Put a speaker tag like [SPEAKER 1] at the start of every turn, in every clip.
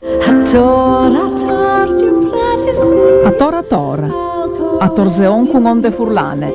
[SPEAKER 1] A tora tora, a torseon con onde furlane.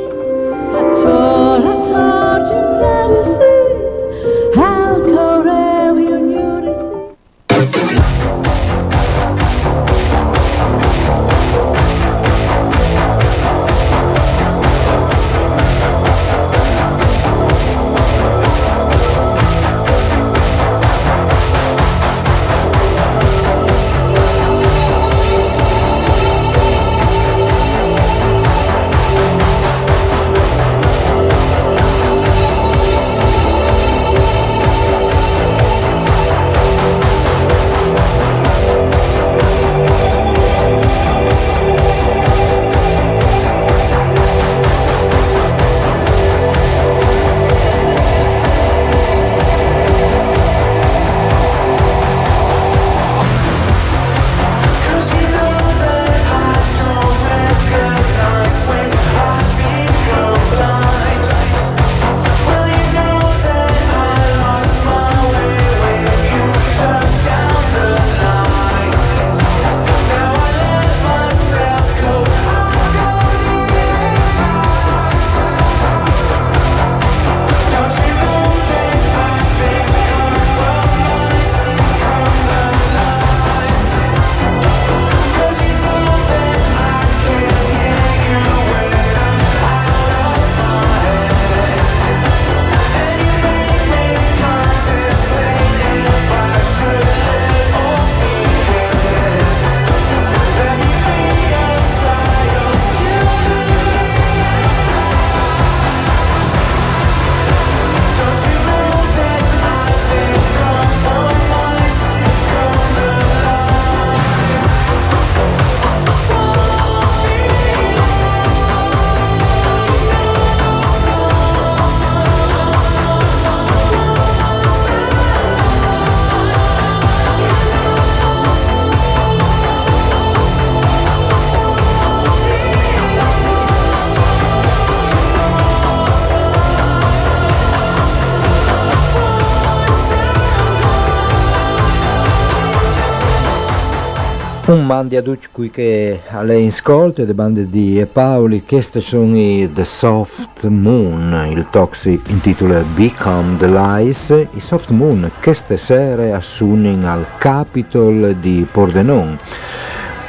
[SPEAKER 2] Un mandi a tutti che alle ascolta le bande di Paoli, queste sono i The Soft Moon, il toxi intitola Become the Lies, i Soft Moon queste sere assumono al Capitol di Pordenone,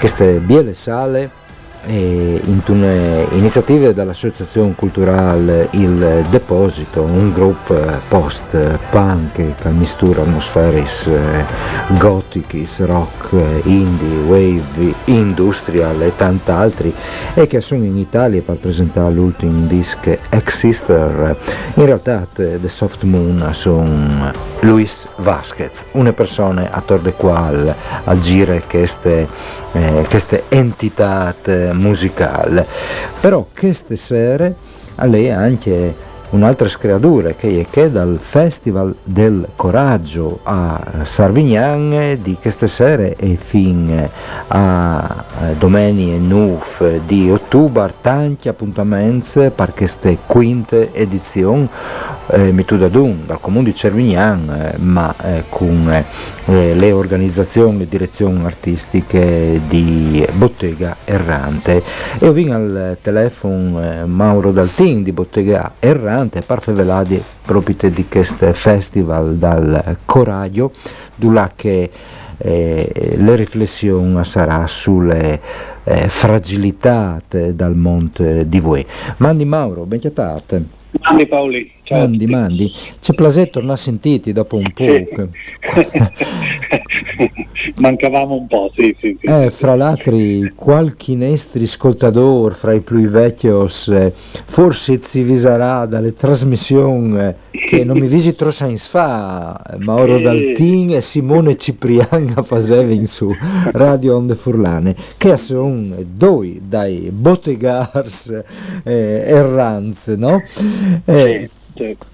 [SPEAKER 2] queste biele sale iniziative dall'Associazione Culturale Il Deposito, un gruppo post-punk che mistura atmosferis eh, gotichis, rock, indie, wave, industrial e tant'altri e che sono in Italia per presentare l'ultimo disc Ex Sister. In realtà The Soft Moon sono Luis Vasquez, una persona attorno alla quale agire queste, eh, queste entità musicale. Però queste sere lei anche un'altra screatura che è che dal Festival del Coraggio a Sarvignan di queste sere e fin a domenica 9 di ottobre tanti appuntamenti per queste quinte edizioni eh, metudadun dal comune di Cervignan eh, ma eh, con eh, le organizzazioni e direzioni artistiche di Bottega Errante. E ho al telefono eh, Mauro Daltin di Bottega Errante per favelare proprio di questo festival dal Coraggio dove che eh, le riflessioni sarà sulle eh, fragilità dal monte di voi. Mandi Mauro, ben chiatate.
[SPEAKER 3] Mandi Paoli. Ciao
[SPEAKER 2] mandi, mandi. C'è placer tornare a sentiti dopo un po'.
[SPEAKER 3] Mancavamo un po', sì, sì, sì.
[SPEAKER 2] Eh, fra l'altro, qualche nostro ascoltatore fra i più vecchi, eh, forse si visarà dalle trasmissioni eh, che non mi visi troppo anni fa, Mauro Daltin e Simone Ciprianga facevano su Radio Onde Furlane, che sono due dai bottegars eh, erranze, no?
[SPEAKER 3] Eh.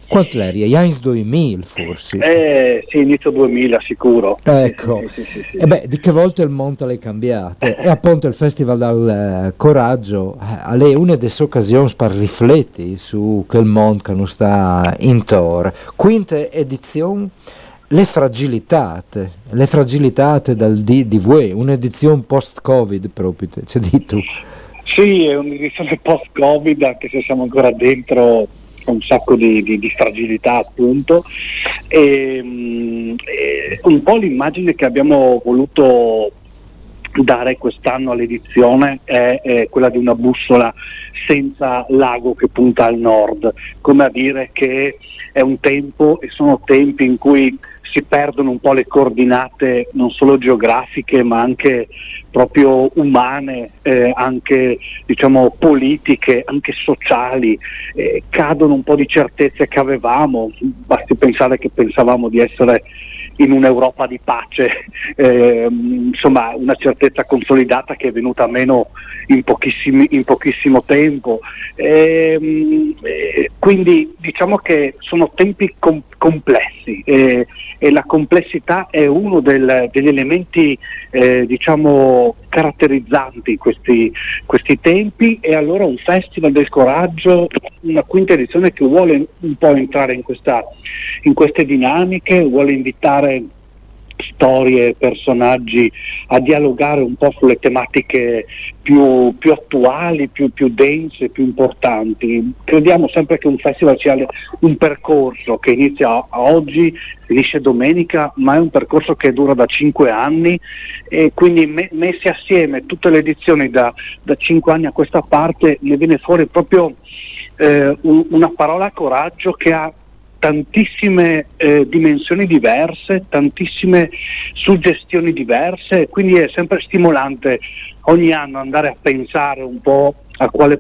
[SPEAKER 2] Quanto l'eri? Gli anni 2000 forse?
[SPEAKER 3] Eh, sì, inizio 2000 sicuro.
[SPEAKER 2] Ecco, sì, sì, sì, e beh, di che volte il mondo l'hai cambiato? e appunto il Festival del uh, Coraggio eh, una delle occasioni per riflettere su quel mondo che non sta intorno. Quinta edizione, le fragilità, le fragilità del DDV, un'edizione post-Covid proprio, c'è di tu.
[SPEAKER 3] Sì, è un'edizione post-Covid, anche se siamo ancora dentro un sacco di, di, di fragilità appunto. E, mm, e un po' l'immagine che abbiamo voluto dare quest'anno all'edizione è, è, quella di una bussola senza lago che punta al nord, come a dire che è un tempo e sono tempi in cui si perdono un po' le coordinate non solo geografiche ma anche proprio umane, eh, anche diciamo, politiche, anche sociali, eh, cadono un po' di certezze che avevamo, basti pensare che pensavamo di essere in un'Europa di pace, eh, insomma una certezza consolidata che è venuta meno in, in pochissimo tempo. Eh, quindi diciamo che sono tempi com- complessi e la complessità è uno del, degli elementi eh, diciamo caratterizzanti questi, questi tempi e allora un festival del coraggio, una quinta edizione che vuole un po' entrare in, questa, in queste dinamiche, vuole invitare storie, personaggi, a dialogare un po' sulle tematiche più, più attuali, più, più, dense, più importanti. Crediamo sempre che un festival sia un percorso che inizia oggi, finisce domenica, ma è un percorso che dura da cinque anni e quindi me, messi assieme tutte le edizioni da, da cinque anni a questa parte ne viene fuori proprio eh, un, una parola coraggio che ha tantissime eh, dimensioni diverse, tantissime suggestioni diverse, quindi è sempre stimolante ogni anno andare a pensare un po' a quale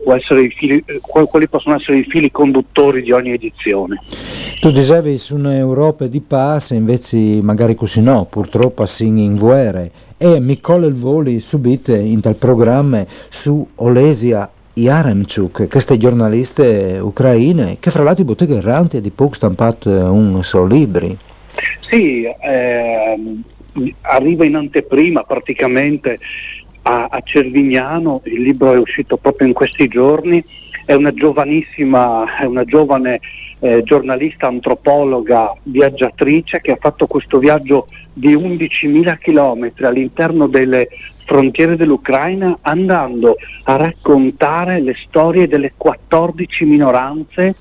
[SPEAKER 3] fili, eh, quali possono essere i fili conduttori di ogni edizione.
[SPEAKER 2] Tu dicevi su un'Europa di pace, invece magari così no, purtroppo in guerra. E mi colla il voli subito in tal programma su Olesia Yaremchuk, queste giornaliste ucraine, che fra l'altro botteghe erranti e di poco stampato un suo libri.
[SPEAKER 3] Sì, ehm, arriva in anteprima praticamente a, a Cervignano, il libro è uscito proprio in questi giorni, è una giovanissima, è una giovane eh, giornalista, antropologa, viaggiatrice che ha fatto questo viaggio di 11.000 km all'interno delle frontiere dell'Ucraina andando a raccontare le storie delle 14 minoranze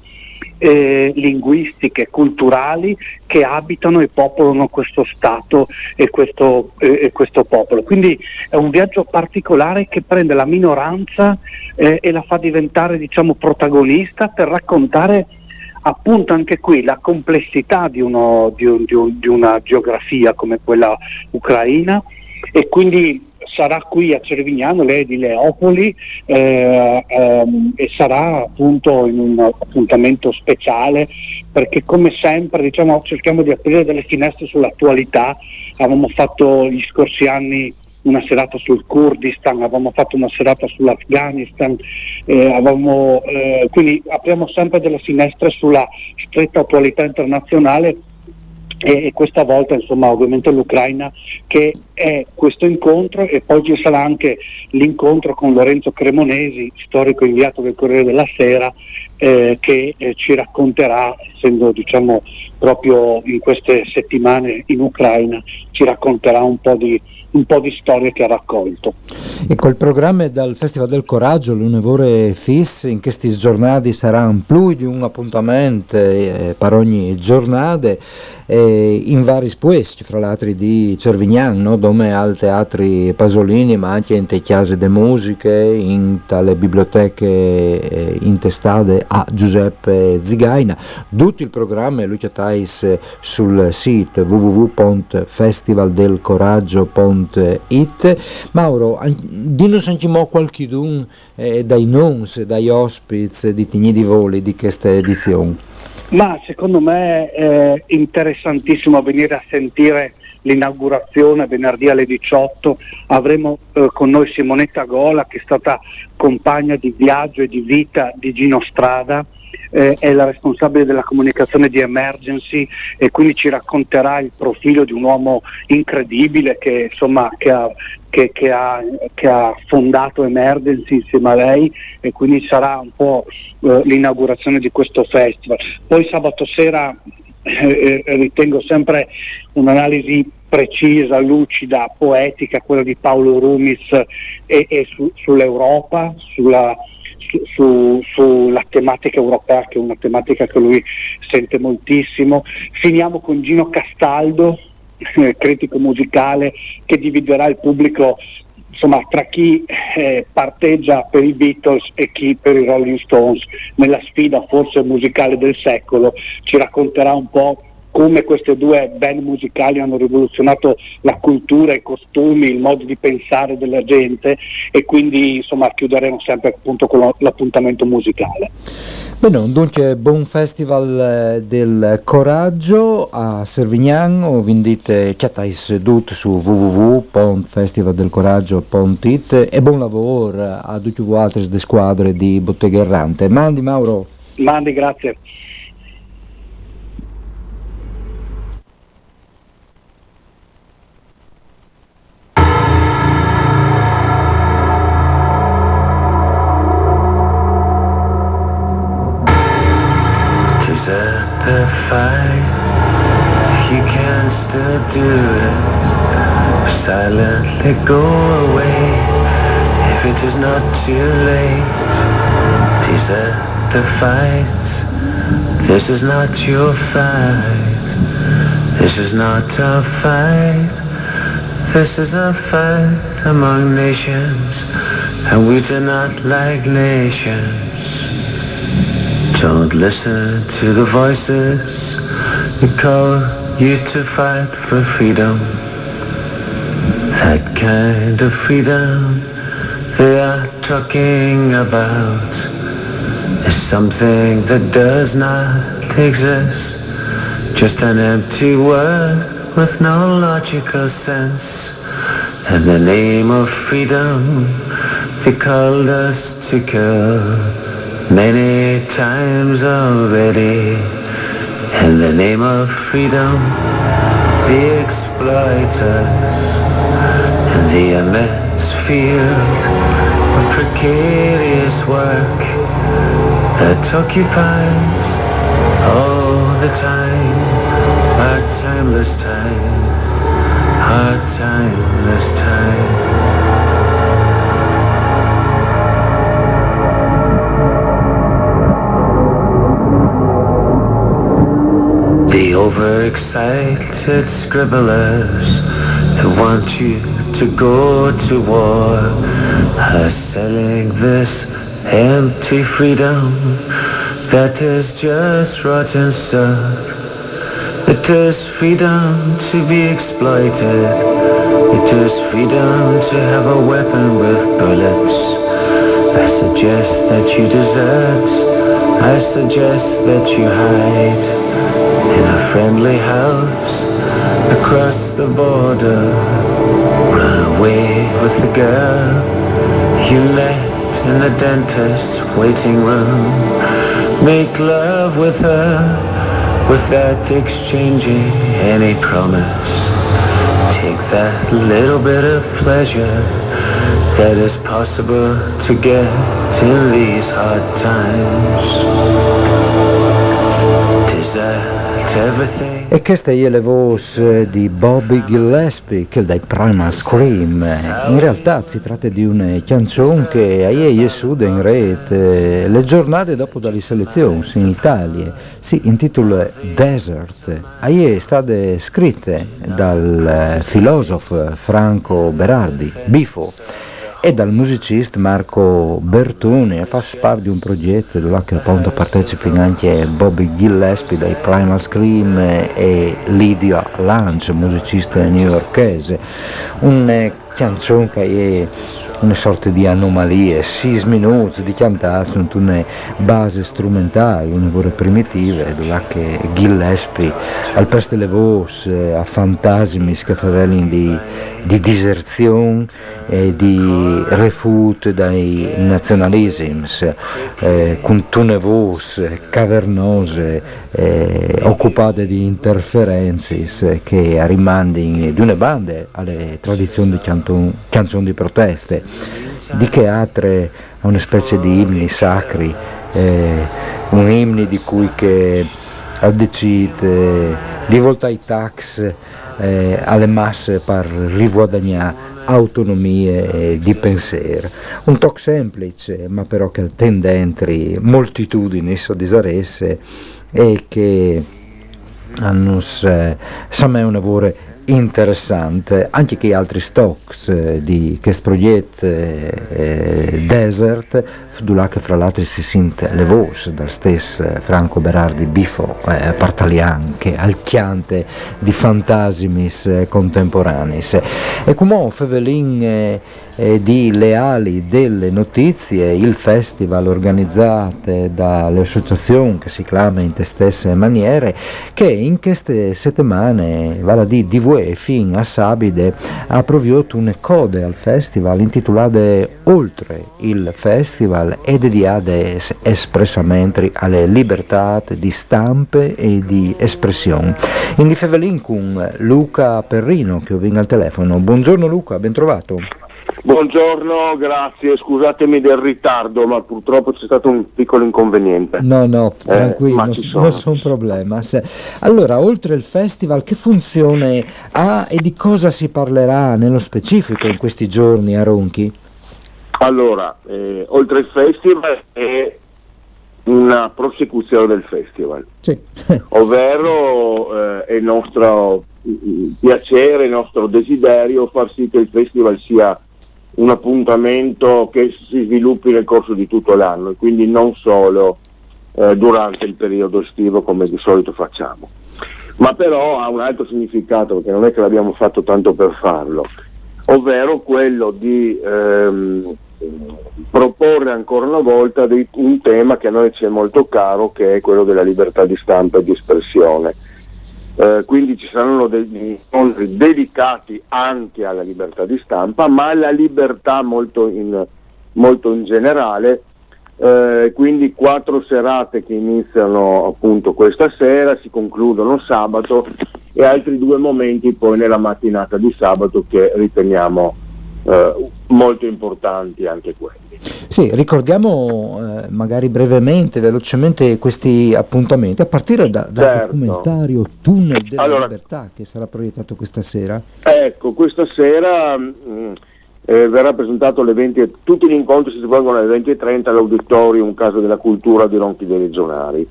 [SPEAKER 3] eh, linguistiche, culturali che abitano e popolano questo Stato e questo, eh, e questo, popolo. Quindi è un viaggio particolare che prende la minoranza eh, e la fa diventare diciamo, protagonista per raccontare appunto anche qui la complessità di, uno, di, un, di, un, di una geografia come quella ucraina e quindi sarà qui a Cervignano, lei è di Leopoli eh, ehm, e sarà appunto in un appuntamento speciale perché come sempre diciamo, cerchiamo di aprire delle finestre sull'attualità, avevamo fatto gli scorsi anni una serata sul Kurdistan, avevamo fatto una serata sull'Afghanistan, eh, avevamo, eh, quindi apriamo sempre delle finestre sulla stretta attualità internazionale e questa volta insomma ovviamente l'Ucraina che è questo incontro e poi ci sarà anche l'incontro con Lorenzo Cremonesi, storico inviato del Corriere della Sera, eh, che eh, ci racconterà, essendo diciamo proprio in queste settimane in Ucraina, ci racconterà un po' di un po' di storie che ha raccolto.
[SPEAKER 2] Ecco, il programma dal Festival del Coraggio, l'unevore FIS, in questi giornati sarà più di un appuntamento eh, per ogni giornata, eh, in vari spuesti, fra l'altro di Cervignan, no? come al teatri Pasolini, ma anche in te chiese de musiche, in tale biblioteche eh, intestate a Giuseppe Zigaina. Tutto il programma lo trovate sul sito www.festivaldelcoraggio.it. Mauro, dinos anche qualche dun eh, dai nons, dai ospiti di Tigni di Voli di questa edizione.
[SPEAKER 3] Ma secondo me è interessantissimo venire a sentire l'inaugurazione venerdì alle 18. Avremo eh, con noi Simonetta Gola che è stata compagna di viaggio e di vita di Gino Strada. Eh, è la responsabile della comunicazione di Emergency e quindi ci racconterà il profilo di un uomo incredibile che, insomma, che ha che, che, ha, ha, fondato Emergency insieme a lei e quindi sarà un po' eh, l'inaugurazione di questo festival. Poi sabato sera eh, eh, ritengo sempre un'analisi precisa, lucida, poetica, quella di Paolo Rumis e, e su, sull'Europa, sulla, su, sulla tematica europea che è una tematica che lui sente moltissimo. Finiamo con Gino Castaldo eh, critico musicale che dividerà il pubblico insomma, tra chi eh, parteggia per i Beatles e chi per i Rolling Stones nella sfida forse musicale del secolo ci racconterà un po' come queste due band musicali hanno rivoluzionato la cultura, i costumi, il modo di pensare della gente e quindi insomma chiuderemo sempre appunto con l'appuntamento musicale.
[SPEAKER 2] Bene, dunque buon festival eh, del coraggio a Servignano, vendite chiatais dut su www.festivaldelcoraggio.it e buon lavoro a tutti voi altri de squadre di Bottega Errante. Mandi Mauro.
[SPEAKER 3] Mandi, grazie.
[SPEAKER 1] You can still do it. Silently go away. If it is not too late desert the fight this is not your fight. This is not a fight. This is a fight among nations and we do not like nations. Don't listen to the voices. Call you to fight for freedom. That kind of freedom they are talking about is something that does not exist. Just an empty word with no logical sense. In the name of freedom, they called us to kill many times already in the name of freedom the exploiters in the immense field of precarious work that occupies all the time our timeless time our timeless time The overexcited scribblers who want you to go to war are selling this empty freedom that is just rotten stuff. It is freedom to be exploited. It is freedom to have a weapon with bullets. I suggest that you desert. I suggest that you hide in a friendly house across the border. Run away with the girl you met in the dentist's waiting room. Make love with her without exchanging any promise. Take that little bit of pleasure that is possible to get in these hard times. Desire
[SPEAKER 2] E questa è la voce di Bobby Gillespie, che è dai Primal Scream. In realtà si tratta di una canzone che è suda in rete le giornate dopo dalle selezioni in Italia. Si intitola Desert. È stata scritta dal filosofo Franco Berardi, Bifo e dal musicista Marco Bertone fa parte di un progetto dove appunto partecipa anche Bobby Gillespie dai Primal Scream e Lydia Lunch, musicista newyorkese, un canzone che è una sorta di anomalie, 6 minuti di cantato su una base strumentale, una voce primitiva, dove che Gillespie al posto delle voci a fantasmi fanno di, di diserzione e di refut dai nazionalismi, eh, con tune voci cavernose, eh, occupate di interferenze che rimandano di una banda alle tradizioni di canzoni di proteste di che altre a una specie di inni sacri, eh, un inni di cui che deciso di voltare i tax eh, alle masse per riguadagnare autonomie di pensiero. Un talk semplice, ma però che tendentri moltitudini soddisaresse e che hanno eh, un lavoro interessante. Anche che altri stocks eh, di questo progetto eh, Desert dove che fra l'altro si sente le voci dal stesso Franco Berardi Bifo eh, Partalian che alchiante di fantasmis eh, contemporanei e come Fevelin eh, di leali delle notizie, il festival organizzato dalle associazioni che si chiama in te stesse maniere, che in queste settimane, vale a dire DVE fin a Sabide, ha provviato una code al festival intitolate Oltre il festival e dedicate espressamente alle libertà di stampe e di espressione. In di con Luca Perrino che ho vinto al telefono. Buongiorno Luca, ben trovato.
[SPEAKER 4] Buongiorno, grazie, scusatemi del ritardo, ma purtroppo c'è stato un piccolo inconveniente.
[SPEAKER 2] No, no, eh, tranquillo, eh, non nessun problema. Allora, oltre il festival, che funzione ha e di cosa si parlerà nello specifico in questi giorni a Ronchi?
[SPEAKER 4] Allora, eh, oltre il festival è una prosecuzione del festival, sì. ovvero eh, è il nostro mm, piacere, il nostro desiderio far sì che il festival sia un appuntamento che si sviluppi nel corso di tutto l'anno e quindi non solo eh, durante il periodo estivo come di solito facciamo. Ma però ha un altro significato perché non è che l'abbiamo fatto tanto per farlo, ovvero quello di ehm, proporre ancora una volta dei, un tema che a noi ci è molto caro che è quello della libertà di stampa e di espressione eh, quindi ci saranno degli incontri dedicati anche alla libertà di stampa, ma alla libertà molto in, molto in generale. Eh, quindi quattro serate che iniziano appunto questa sera, si concludono sabato e altri due momenti poi nella mattinata di sabato che riteniamo eh, molto importanti anche quelli.
[SPEAKER 2] Sì, ricordiamo eh, magari brevemente, velocemente questi appuntamenti, a partire da, dal certo. documentario Tunnel della allora, Libertà che sarà proiettato questa sera.
[SPEAKER 4] Ecco, questa sera mh, mm, eh, verrà presentato alle 20, tutti gli incontri si svolgono alle 20.30 all'auditorium Casa della Cultura di Ronchi dei Legionari.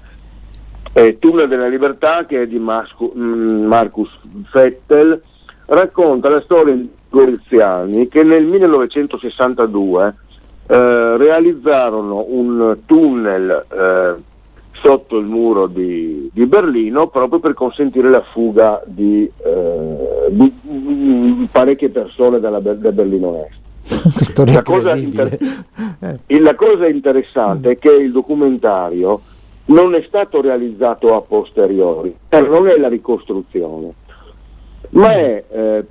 [SPEAKER 4] Eh, Tunnel della Libertà, che è di Masco, mh, mm, Marcus Fettel, racconta la storia di Goriziani che nel 1962 eh, realizzarono un tunnel eh, sotto il muro di, di, Berlino proprio per consentire la fuga di, eh, di, di parecchie persone dalla, da Berlino Est. la, cosa inter- eh. la cosa interessante è che il documentario non è stato realizzato a posteriori, non è la ricostruzione ma è eh,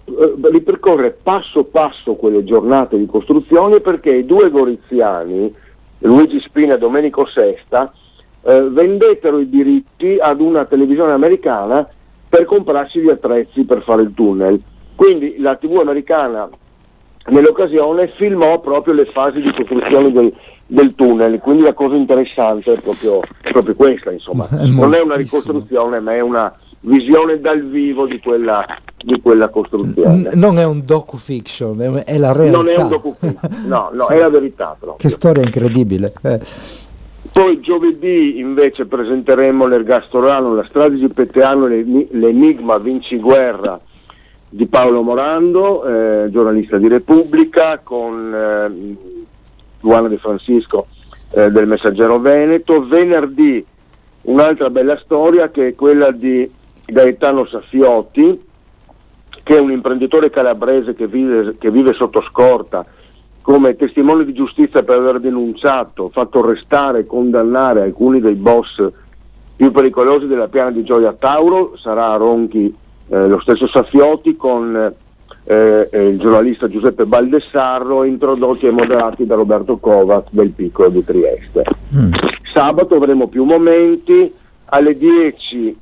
[SPEAKER 4] ripercorre passo passo quelle giornate di costruzione perché i due goriziani, Luigi Spina e Domenico Sesta, eh, vendettero i diritti ad una televisione americana per comprarsi gli attrezzi per fare il tunnel. Quindi la TV americana nell'occasione filmò proprio le fasi di costruzione del, del tunnel, quindi la cosa interessante è proprio, proprio questa, insomma. È non è una ricostruzione, ma è una visione dal vivo di quella, di quella costruzione.
[SPEAKER 2] Non è un docu-fiction, è, la realtà.
[SPEAKER 4] Non è un docu-fiction, no, no,
[SPEAKER 2] Sì.
[SPEAKER 4] è la verità proprio.
[SPEAKER 2] Che storia incredibile. eh.
[SPEAKER 4] Poi giovedì invece presenteremo l'Ergastorano, la strada di Petteano, l'eni- l'enigma Vinci Guerra di Paolo Morando, eh, giornalista di Repubblica, con eh, Luana De Francisco eh, del Messaggero Veneto. Venerdì un'altra bella storia che è quella di Gaetano Saffiotti, che è un imprenditore calabrese che vive, che vive sotto scorta come testimone di giustizia per aver denunciato, fatto arrestare e condannare alcuni dei boss più pericolosi della piana di Gioia Tauro, sarà a Ronchi eh, lo stesso Saffiotti con eh, eh, il giornalista Giuseppe Baldessarro, introdotti e moderati da Roberto Kovac del Piccolo di Trieste.
[SPEAKER 2] Mm.
[SPEAKER 4] Sabato avremo più momenti, alle 10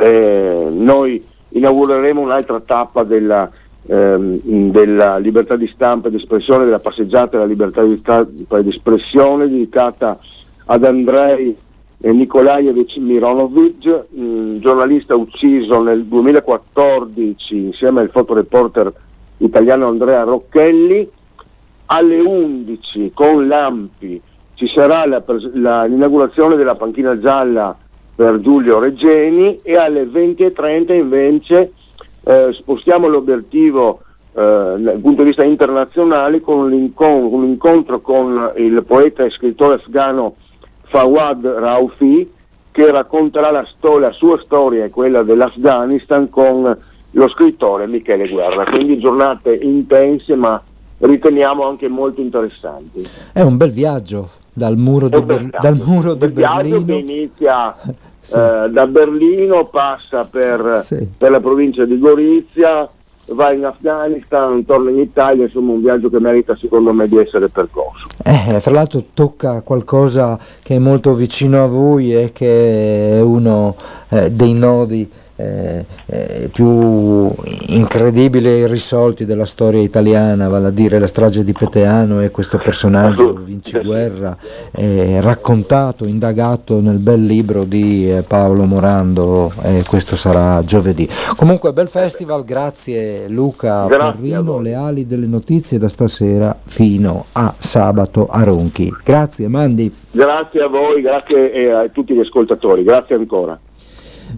[SPEAKER 4] eh, noi inaugureremo un'altra tappa della, ehm, della libertà di stampa e di espressione, della passeggiata della libertà di stampa e di espressione dedicata ad Andrei Nikolaevich Mironovic, giornalista ucciso nel 2014 insieme al fotoreporter italiano Andrea Rocchelli. Alle 11 con Lampi ci sarà la la- l'inaugurazione della panchina gialla per Giulio Reggeni e alle 20.30 invece eh, spostiamo l'obiettivo eh, dal punto di vista internazionale con un, incon- un incontro con il poeta e scrittore afghano Fawad Raufi che racconterà la, sto- la sua storia e quella dell'Afghanistan con lo scrittore Michele Guerra. Quindi giornate intense ma riteniamo anche molto interessanti.
[SPEAKER 2] È un bel viaggio dal muro di, Ber- dal muro di
[SPEAKER 4] viaggio che
[SPEAKER 2] Berlino.
[SPEAKER 4] inizia
[SPEAKER 2] Sì.
[SPEAKER 4] eh, da Berlino, passa per,
[SPEAKER 2] Sì.
[SPEAKER 4] per la provincia di Gorizia, va in Afghanistan, torna in Italia, insomma un viaggio che merita secondo me di essere percorso.
[SPEAKER 2] Eh, fra l'altro tocca qualcosa che è molto vicino a voi e che è uno eh, dei nodi eh, eh, più incredibili e irrisolti della storia italiana, vale a dire la strage di Peteano e questo personaggio Vinci Guerra, eh, raccontato, indagato nel bel libro di eh, Paolo Morando e questo sarà giovedì. Comunque bel festival, grazie Luca Porrino, le ali delle notizie da stasera fino a sabato a Ronchi. Grazie Mandi.
[SPEAKER 4] Grazie a voi, grazie eh, a tutti gli ascoltatori, grazie ancora.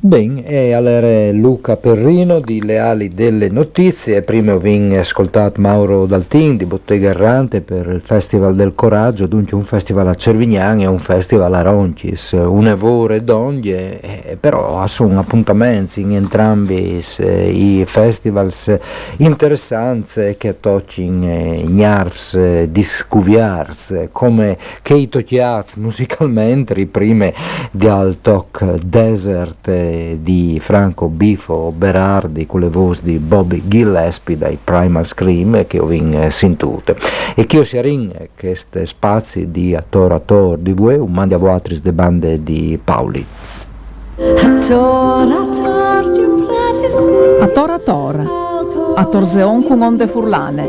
[SPEAKER 2] Ben, e allora Luca Perrino di Leali delle Notizie, prima abbiamo ascoltato Mauro Daltin di Bottega Errante per il Festival del Coraggio, dunque un festival a Cervignano e un festival a Roncis, un evore d'ogni, eh, però sono appuntamenti in entrambi eh, i festivals interessanti che toccano eh, gnarfs, eh, discuviars, eh, come che i musicalmente, riprime di al Toc Desert eh, di Franco Bifo Berardi con le voci di Bobby Gillespie dai Primal Scream che ho in sentute e che io si arin questi spazi di attor attor di voi un mandi a voatris de bande di Pauli
[SPEAKER 5] A tora tora. A torzeon con onde furlane.